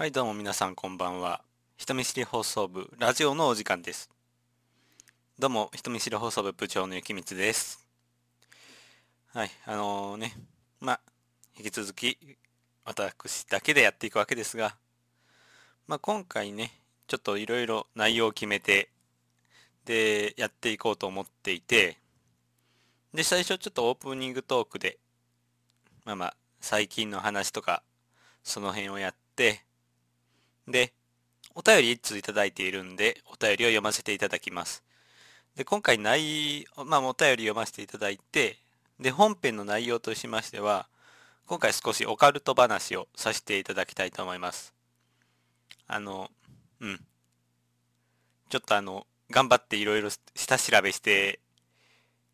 はいどうも皆さんこんばんは。人見知り放送部ラジオのお時間です。どうも人見知り放送部部長の雪光です。はいあのー、ねまあ引き続き私だけでやっていくわけですがまあ今回ねちょっといろいろ内容を決めてでやっていこうと思っていてで最初ちょっとオープニングトークでまあまあ最近の話とかその辺をやってで、お便り1通いただいているんで、お便りを読ませていただきます。で、今回内、まあ、お便り読ませていただいて、で、本編の内容としましては、今回少しオカルト話をさせていただきたいと思います。あの、うん。ちょっとあの、頑張っていろいろ下調べして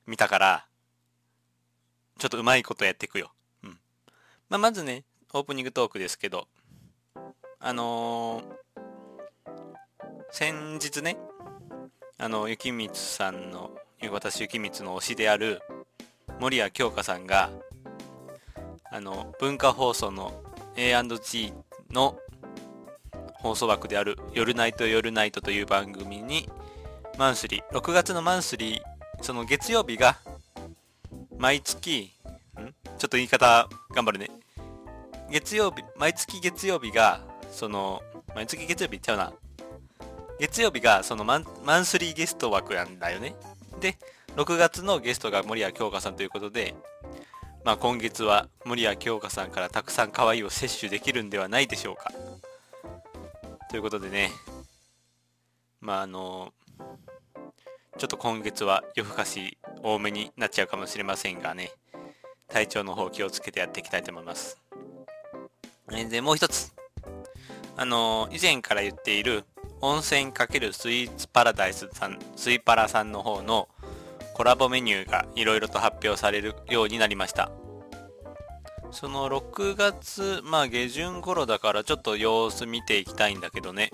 みたから、ちょっとうまいことやっていくよ。うん。まあ、まずね、オープニングトークですけど、あのー、先日ね、あの、雪光さんの、私雪光の推しである森谷京香さんが、あの、文化放送の A&G の放送枠である夜ナイト夜ナイトという番組にマンスリー、6月のマンスリー、その月曜日が毎月、ん？ちょっと言い方頑張るね。月曜日、毎月月曜日がその、毎月月曜日ちゃうな。月曜日がそのマンスリーゲスト枠なんだよね。で、6月のゲストが森谷京香さんということで、まあ今月は森谷京香さんからたくさん可愛いを摂取できるんではないでしょうか。ということでね、まああの、ちょっと今月は夜更かし多めになっちゃうかもしれませんがね、体調の方気をつけてやっていきたいと思います。で、もう一つ。あの以前から言っている温泉×スイーツパラダイスさん、スイパラさんの方のコラボメニューがいろいろと発表されるようになりました。その6月、まあ下旬頃だからちょっと様子見ていきたいんだけどね。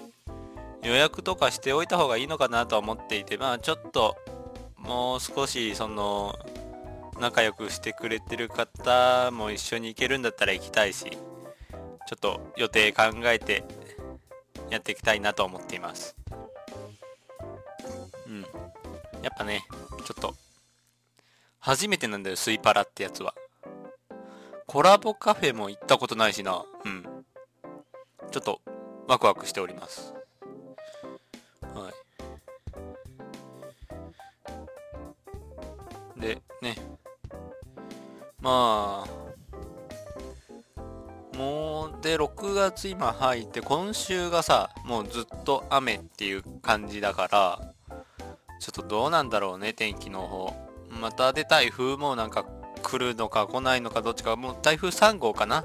予約とかしておいた方がいいのかなとは思っていて、まあちょっともう少しその仲良くしてくれてる方も一緒に行けるんだったら行きたいし、ちょっと予定考えてやっていきたいなと思っています。うん。やっぱね、ちょっと、初めてなんだよ、スイパラってやつは。コラボカフェも行ったことないしな。うん。ちょっと、ワクワクしております。はい。で、ね。まあ、もう、で、6月今入って、今週がさ、もうずっと雨っていう感じだから、ちょっとどうなんだろうね、天気の方。またで台風もなんか来るのか来ないのかどっちか、もう台風3号かな？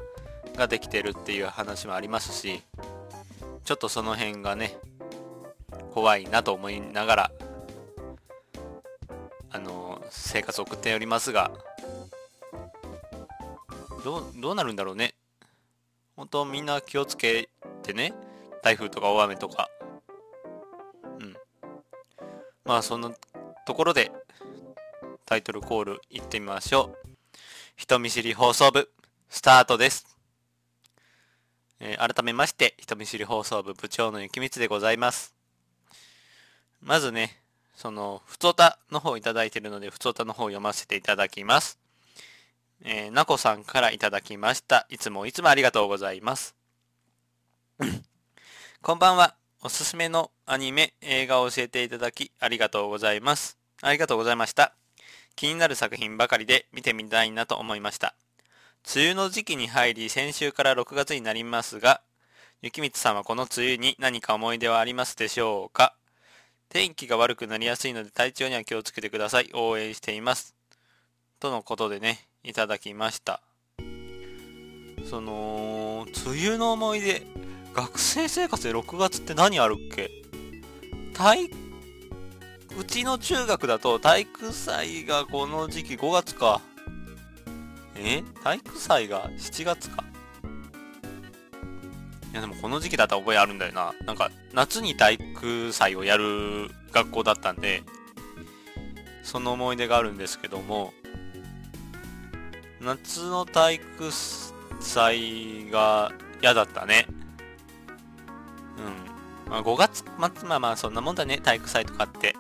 ができてるっていう話もありますし、ちょっとその辺がね、怖いなと思いながら、あの、生活を送っておりますが、どう、どうなるんだろうね？本当みんな気をつけてね。台風とか大雨とか。うん。まあそんなところでタイトルコールいってみましょう。人見知り放送部スタートです。えー、改めまして人見知り放送部部長の雪光でございます。まずね、その、ふつおたの方いただいているので、ふつおたの方を読ませていただきます。えー、なこさんからいただきました。いつもいつもありがとうございます。こんばんは。おすすめのアニメ、映画を教えていただきありがとうございます。ありがとうございました。気になる作品ばかりで見てみたいなと思いました。梅雨の時期に入り、先週から6月になりますが、雪光さんはこの梅雨に何か思い出はありますでしょうか？天気が悪くなりやすいので体調には気をつけてください。応援しています。とのことでね、いただきました。その梅雨の思い出。学生生活で6月って何あるっけ？体うちの中学だと体育祭がこの時期5月か。え？体育祭が7月か。いやでもこの時期だったら覚えあるんだよな。なんか夏に体育祭をやる学校だったんで、その思い出があるんですけども、夏の体育祭が嫌だったね。うんまあ、5月末、まあまあそんなもんだね、体育祭とかって。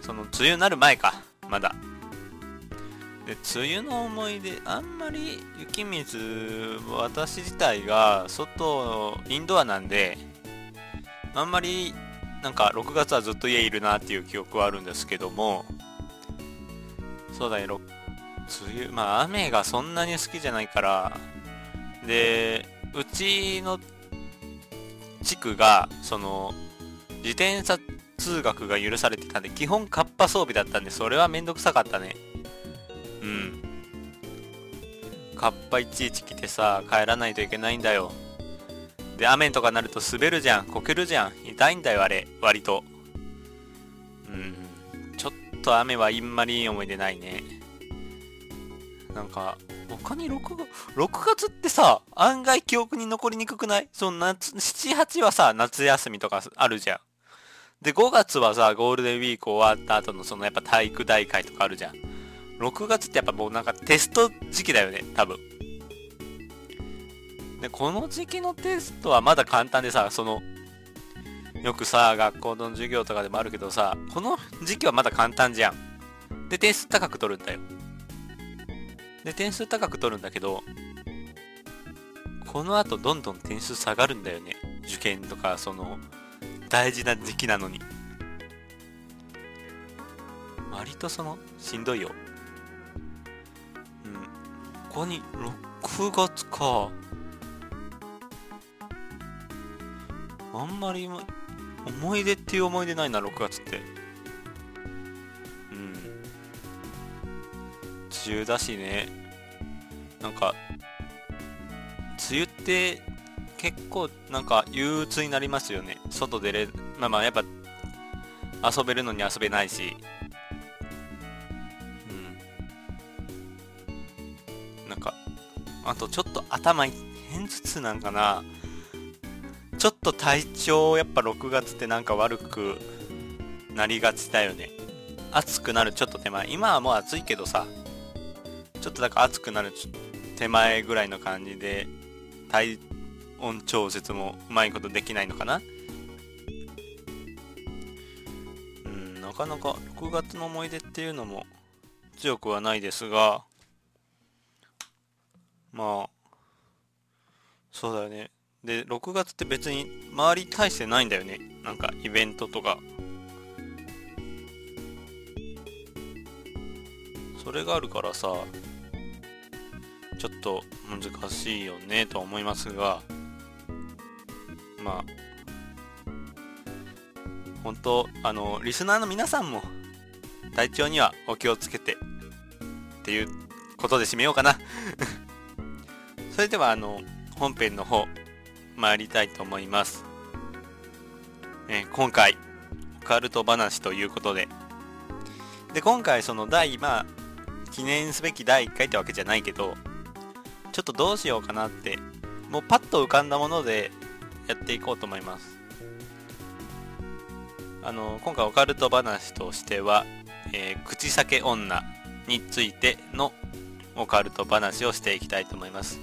その、梅雨になる前か、まだ。で、梅雨の思い出、あんまり雪水、私自体が外、インドアなんで、あんまり、なんか6月はずっと家いるなっていう記憶はあるんですけども、そうだね、梅雨、まあ雨がそんなに好きじゃないから、で、うちの地区が、その、自転車通学が許されてたんで、基本カッパ装備だったんで、それはめんどくさかったね。うん。カッパいちいち着てさ、帰らないといけないんだよ。で、雨とかなると滑るじゃん、こけるじゃん。痛いんだよ、あれ、割と。うん。ちょっと雨はあんまりいい思い出ないね。なんか、他に6月、6月ってさ、案外記憶に残りにくくない？その夏、7、8はさ、夏休みとかあるじゃん。で、5月はさ、ゴールデンウィーク終わった後のそのやっぱ体育大会とかあるじゃん。6月ってやっぱもうなんかテスト時期だよね、多分。で、この時期のテストはまだ簡単でさ、その、よくさ、学校の授業とかでもあるけどさ、この時期はまだ簡単じゃん。で、点数高く取るんだよ。で、点数高く取るんだけど、この後どんどん点数下がるんだよね。受験とか、その、大事な時期なのに。割とその、しんどいよ。うん。ここに、6月か。あんまり、思い出っていう思い出ないな、6月って。梅雨だしねなんか梅雨って結構なんか憂鬱になりますよね。外出れまあまあやっぱ遊べるのに遊べないし。うん。なんかあとちょっと頭変頭痛なんかな。ちょっと体調やっぱ6月ってなんか悪くなりがちだよね。暑くなるちょっと手前。今はもう暑いけどさ。ちょっとなんか暑くなる手前ぐらいの感じで体温調節もうまいことできないのかな？うんなかなか6月の思い出っていうのも強くはないですがまあそうだよね。で6月って別に周り大してないんだよね。なんかイベントとか。それがあるからさちょっと難しいよねと思いますがまあ本当あのリスナーの皆さんも体調にはお気をつけてっていうことで締めようかな。それではあの本編の方参りたいと思います、え今回オカルト話ということで。で今回その第まあ記念すべき第1回ってわけじゃないけどちょっとどうしようかなって、もうパッと浮かんだものでやっていこうと思います。あの、今回オカルト話としては、えー、口裂け女についてのオカルト話をしていきたいと思います。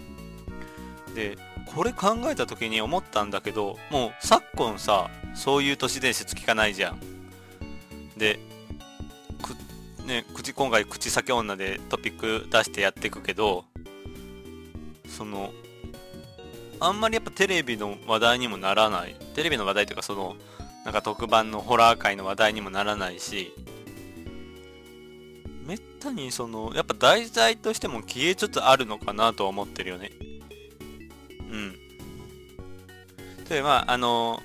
で、これ考えた時に思ったんだけど、もう昨今さ、そういう都市伝説聞かないじゃん。で、ね、口今回口裂け女でトピック出してやっていくけど、そのあんまりやっぱテレビの話題にもならない。テレビの話題というかそのなんか特番のホラー界の話題にもならないし。めったにそのやっぱ題材としても消えつつあるのかなとは思ってるよね。うん。でまああの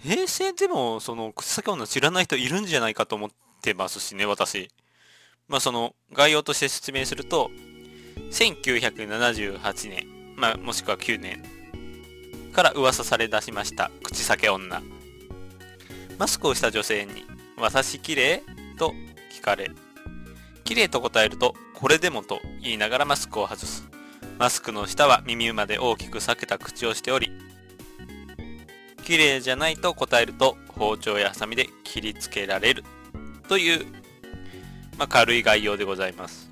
平成でもその口先女知らない人いるんじゃないかと思ってますしね私。まあその概要として説明すると1978年、まあ、もしくは9年から噂され出しました口裂け女。マスクをした女性に「私綺麗？と聞かれ綺麗と答えると「これでも」と言いながらマスクを外す。マスクの下は耳まで大きく裂けた口をしており綺麗じゃないと答えると包丁やハサミで切りつけられるという、まあ、軽い概要でございます。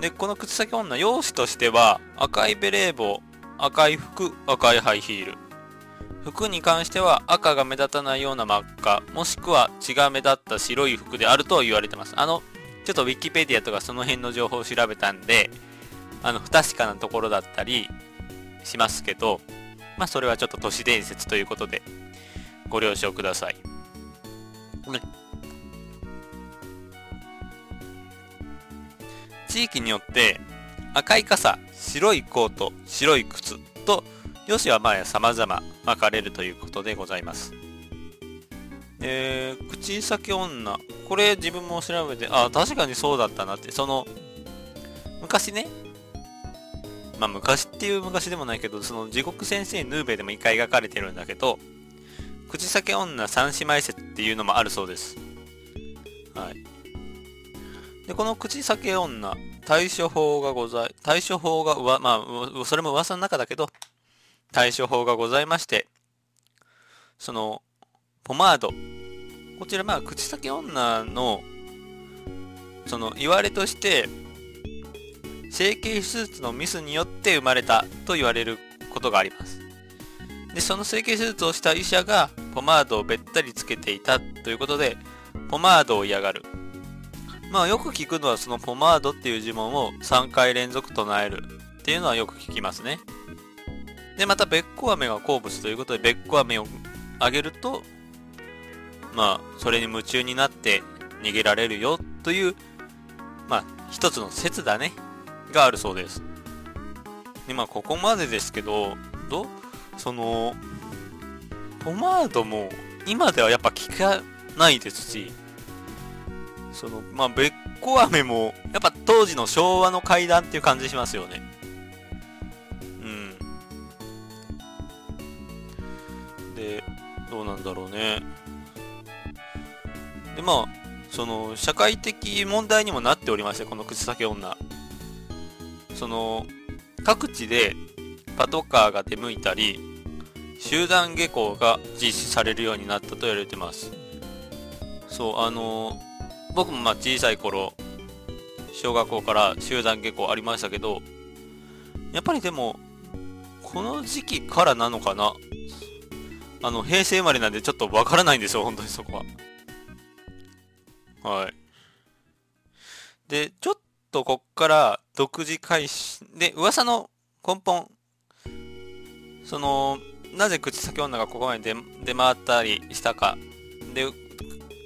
で、この口先女、容姿としては赤いベレー帽赤い服、赤いハイヒール。服に関しては赤が目立たないような真っ赤、もしくは血が目立った白い服であると言われてます。あの、ちょっとウィキペディアとかその辺の情報を調べたんで、あの、不確かなところだったりしますけど、まあそれはちょっと都市伝説ということで、ご了承ください。ね、地域によって赤い傘、白いコート、白い靴と、よしはまあ様々分かれるということでございます。えー、口先女。これ自分も調べて、あ、確かにそうだったなって、その、昔ね、まあ昔っていう昔でもないけど、その地獄先生ヌーベでも一回描かれてるんだけど、口先女三姉妹説っていうのもあるそうです。はい。で、この口先女、対処法がござい、対処法がうわ、まあ、それも噂の中だけど、対処法がございまして、その、ポマード。こちら、まあ、口先女の、その、言われとして、整形手術のミスによって生まれたと言われることがあります。で、その整形手術をした医者が、ポマードをべったりつけていたということで、ポマードを嫌がる。まあよく聞くのはそのポマードっていう呪文を3回連続唱えるっていうのはよく聞きますね。で、またべっこ飴が好物ということでべっこ飴をあげると、まあそれに夢中になって逃げられるよという、まあ一つの説だね、があるそうです。で、まあここまでですけど、どその、ポマードも今ではやっぱ効かないですし、その、まあ、べっこ飴も、やっぱ当時の昭和の階段っていう感じしますよね。うん。で、どうなんだろうね。で、まあ、その、社会的問題にもなっておりまして、この口先女。その、各地でパトカーが出向いたり、集団下校が実施されるようになったと言われてます。そう、あの僕もまあ小さい頃、小学校から集団下校ありましたけど、やっぱりでも、この時期からなのかなあの、平成生まれなんでちょっとわからないんですよ、本当にそこは。はい。で、ちょっとこっから独自開始、で、噂の根本、その、なぜ口先女がここまで出回ったりしたか。で、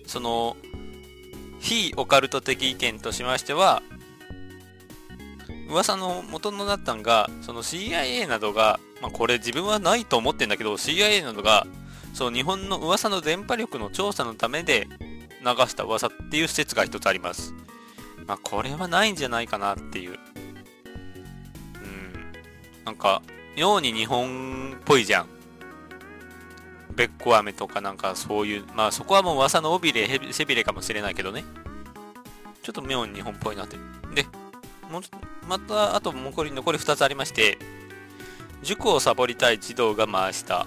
その、非オカルト的意見としましては、噂の元のなったんが、その CIA などが、まあ、これ自分はないと思ってんだけど、CIA などが、そう日本の噂の電波力の調査のためで流した噂っていう説が一つあります。まあ、これはないんじゃないかなっていう。うん。なんか、妙に日本っぽいじゃん。べっこ飴とかなんかそういう、まあそこはもう噂の尾びれ、背びれかもしれないけどね。ちょっと妙に日本っぽいなって。で、もうまた、あと残り、残り2つありまして、塾をサボりたい児童が回した。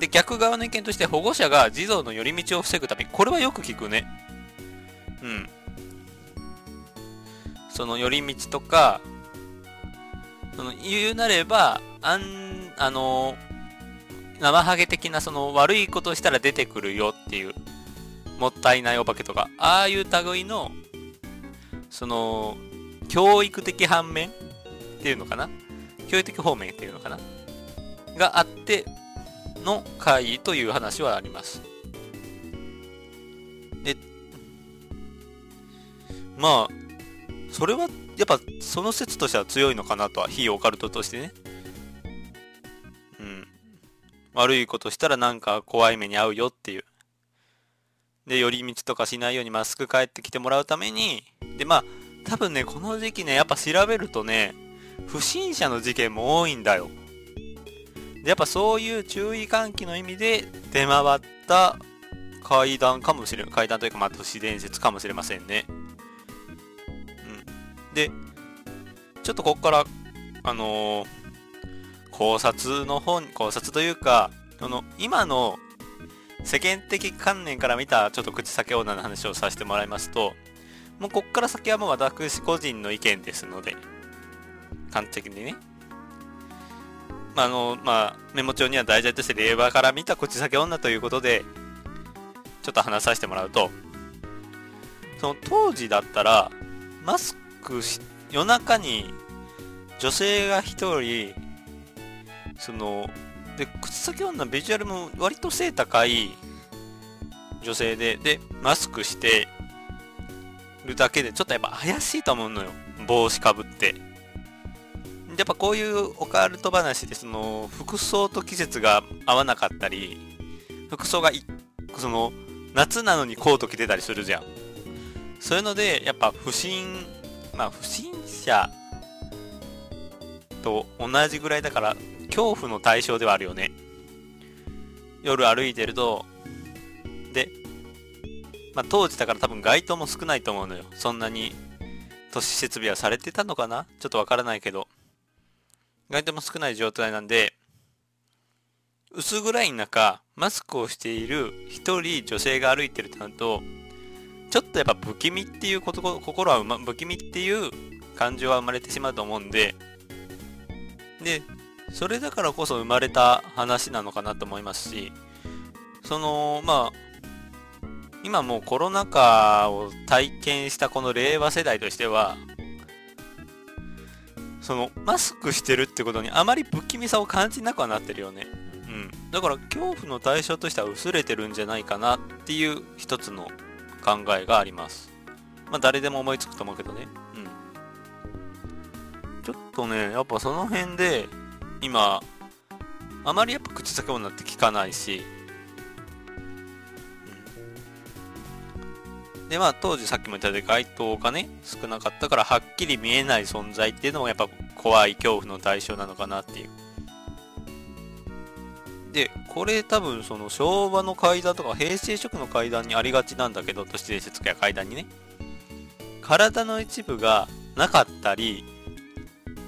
で、逆側の意見として保護者が児童の寄り道を防ぐため、これはよく聞くね。うん。その寄り道とか、その言うなれば、あん、あの生ハゲ的なその悪いことしたら出てくるよっていう、もったいないお化けとか、ああいう類の、その、教育的反面っていうのかな？教育的方面っていうのかな？があっての会議という話はあります。で、まあ、それはやっぱその説としては強いのかなとは、非オカルトとしてね。悪いことしたらなんか怖い目に遭うよっていう。で、寄り道とかしないようにマスク帰ってきてもらうために、で、まあ、多分ね、この時期ね、やっぱ調べるとね、不審者の事件も多いんだよ。で、やっぱそういう注意喚起の意味で出回った階段かもしれん、階段というか、まあ、都市伝説かもしれませんね。うん。で、ちょっとこっから、あのー考察の本、考察というか、その、今の世間的観念から見たちょっと口先女の話をさせてもらいますと、もうこっから先はもう私個人の意見ですので、端的にね。まあのまあ、メモ帳には題材として令和から見た口先女ということでちょっと話させてもらうとその当時だったらマスクし夜中に女性が一人そので口先女ビジュアルも割と背高い女性ででマスクしてるだけでちょっとやっぱ怪しいと思うのよ。帽子かぶって。やっぱこういうオカルト話でその服装と季節が合わなかったり服装がその夏なのにコート着てたりするじゃん。そういうのでやっぱ不審まあ不審者と同じぐらいだから恐怖の対象ではあるよね。夜歩いてるとでまあ当時だから多分街灯も少ないと思うのよ。そんなに都市設備はされてたのかな？ちょっとわからないけど。街灯も少ない状態なんで薄暗い中マスクをしている一人女性が歩いてるとなるとちょっとやっぱ不気味っていうこと心は、ま、不気味っていう感情は生まれてしまうと思うんででそれだからこそ生まれた話なのかなと思いますしそのまあ今もうコロナ禍を体験したこの令和世代としてはそのマスクしてるってことにあまり不気味さを感じなくはなってるよね。うん。だから恐怖の対象としては薄れてるんじゃないかなっていう一つの考えがあります。まあ誰でも思いつくと思うけどね。うん。ちょっとねやっぱその辺で今あまりやっぱ口先女って聞かないし。うん。でまあ当時さっきも言ったように街灯がね少なかったからはっきり見えない存在っていうのもやっぱ怖い恐怖の対象なのかなっていう。でこれ多分その昭和の階段とか平成初期の階段にありがちなんだけど都市伝説や階段にね。体の一部がなかったり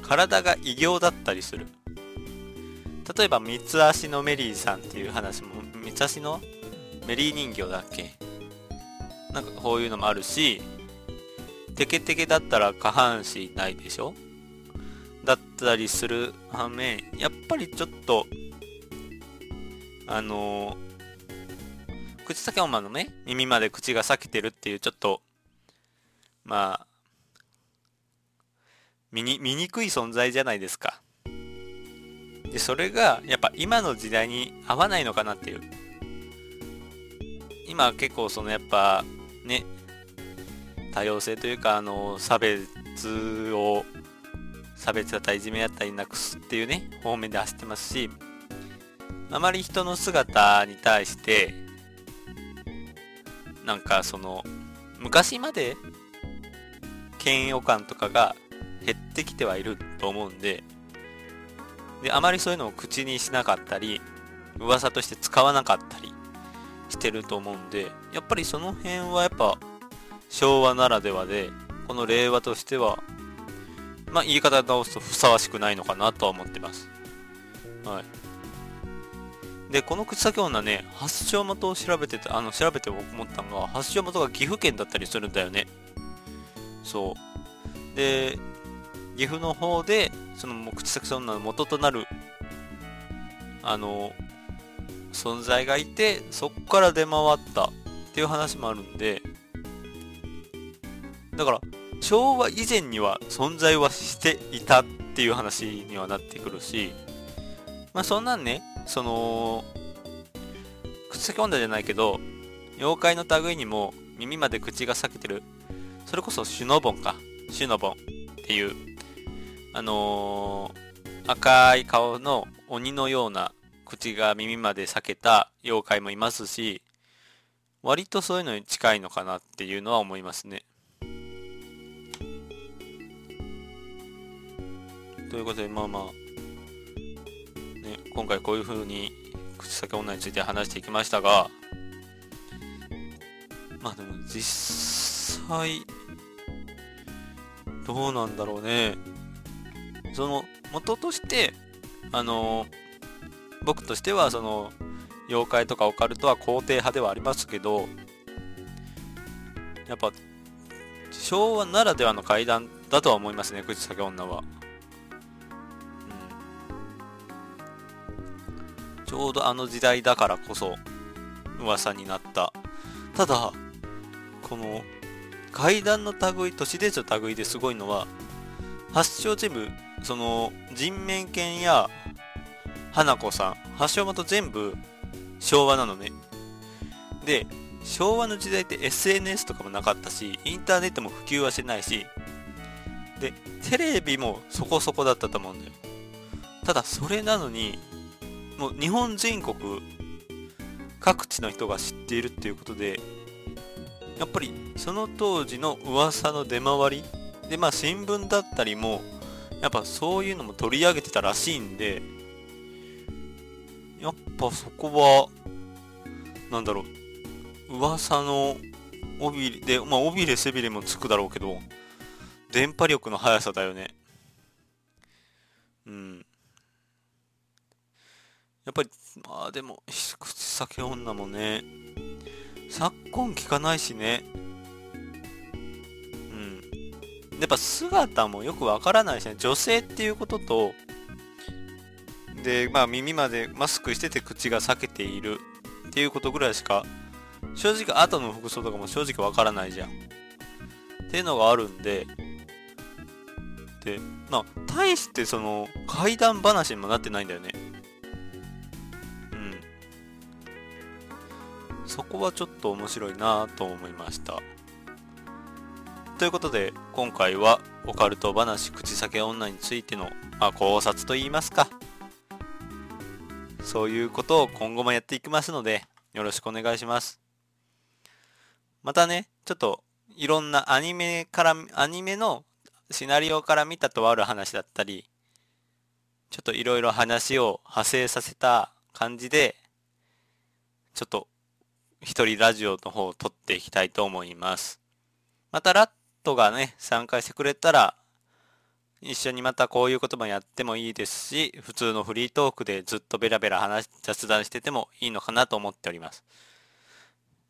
体が異形だったりする。例えば三つ足のメリーさんっていう話も三つ足のメリー人形だっけ？なんかこういうのもあるし、テケテケだったら下半身ないでしょ？だったりする反面、やっぱりちょっと、あのー、口先女のね、耳まで口が裂けてるっていうちょっと、まあ、見に、見にくい存在じゃないですか。で、それが、やっぱ今の時代に合わないのかなっていう。今結構そのやっぱね、多様性というか、あの、差別を、差別だったりいじめだったりなくすっていうね、方面で走ってますし、あまり人の姿に対して、なんかその、昔まで嫌悪感とかが減ってきてはいると思うんで、で、あまりそういうのを口にしなかったり、噂として使わなかったりしてると思うんで、やっぱりその辺はやっぱ昭和ならではで、この令和としては、まあ言い方直すとふさわしくないのかなとは思ってます。はい。で、この口先女ね、発祥元を調べてて、あの、調べて思ったのが、発祥元が岐阜県だったりするんだよね。そう。で、岐阜の方で、その口先女の元となる、あの、存在がいて、そこから出回ったっていう話もあるんで、だから、昭和以前には存在はしていたっていう話にはなってくるし、まあそんなんね、その、口先女じゃないけど、妖怪の類にも耳まで口が裂けてる、それこそシュノボンか、シュノボンっていう、あのー、赤い顔の鬼のような口が耳まで裂けた妖怪もいますし、割とそういうのに近いのかなっていうのは思いますね。ということで、まあまあ、ね、今回こういう風に口先女について話していきましたが、まあでも実際、どうなんだろうね。その、元として、あの僕としてはその妖怪とかオカルトは肯定派ではありますけどやっぱ昭和ならではの階段だとは思いますね口先女は、うん。ちょうどあの時代だからこそ噂になった。ただこの階段の類都市伝説の類ですごいのは発祥全部その人面犬や花子さん発祥元全部昭和なのね。で昭和の時代って SNS とかもなかったしインターネットも普及はしてないしでテレビもそこそこだったと思うんだよ。ただそれなのにもう日本全国各地の人が知っているっていうことでやっぱりその当時の噂の出回りでまあ新聞だったりもやっぱそういうのも取り上げてたらしいんでやっぱそこはなんだろう噂の尾びれでまあ尾びれ背びれもつくだろうけど電波力の速さだよね。うん。やっぱりまあでも口酒女もね昨今聞かないしね。やっぱ姿もよくわからないしね。女性っていうこととでまあ耳までマスクしてて口が裂けているっていうことぐらいしか正直後の服装とかも正直わからないじゃん。っていうのがあるんででまあ大してその怪談話にもなってないんだよね。うん。そこはちょっと面白いなと思いました。ということで今回はオカルト話口裂け女についての、まあ、考察といいますかそういうことを今後もやっていきますのでよろしくお願いしますまたねちょっといろんなアニメからアニメのシナリオから見たとある話だったりちょっといろいろ話を派生させた感じでちょっと一人ラジオの方を撮っていきたいと思います。またラットがね、参加してくれたら、一緒にまたこういう言葉やってもいいですし、普通のフリートークでずっとベラベラ話、雑談しててもいいのかなと思っております。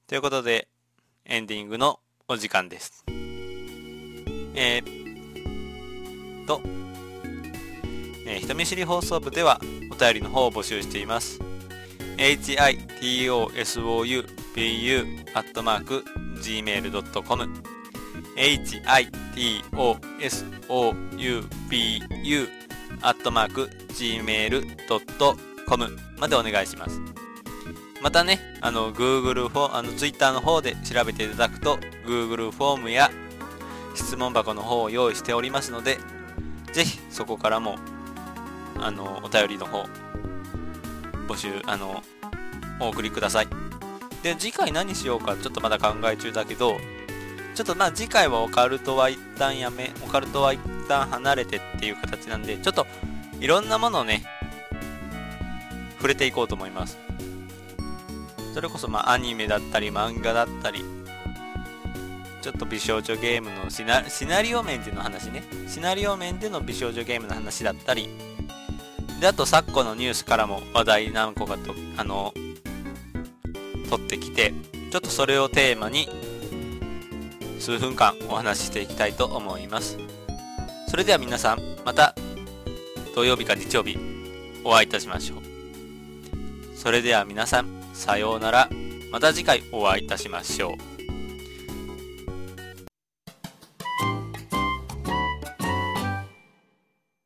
ということで、エンディングのお時間です。えー、と、えー、人見知り放送部ではお便りの方を募集しています。hitosoubu.gmail.com hitosoubu.gmail.com hitosoubu.gmail.com までお願いします。またね、あの、Google フォー、あの、Twitter の方で調べていただくと、Google フォームや質問箱の方を用意しておりますので、ぜひそこからも、あの、お便りの方、募集、あの、お送りください。で、次回何しようかちょっとまだ考え中だけど、ちょっとまあ次回はオカルトは一旦やめ、オカルトは一旦離れてっていう形なんで、ちょっといろんなものをね、触れていこうと思います。それこそまあアニメだったり漫画だったり、ちょっと美少女ゲームのシナシナリオ面での話ね。シナリオ面での美少女ゲームの話だったり、で、あと昨今のニュースからも話題何個かと、あの、取ってきて、ちょっとそれをテーマに数分間お話ししていきたいと思います。それでは皆さん、また土曜日か日曜日お会いいたしましょう。それでは皆さん、さようなら。また次回お会いいたしましょう。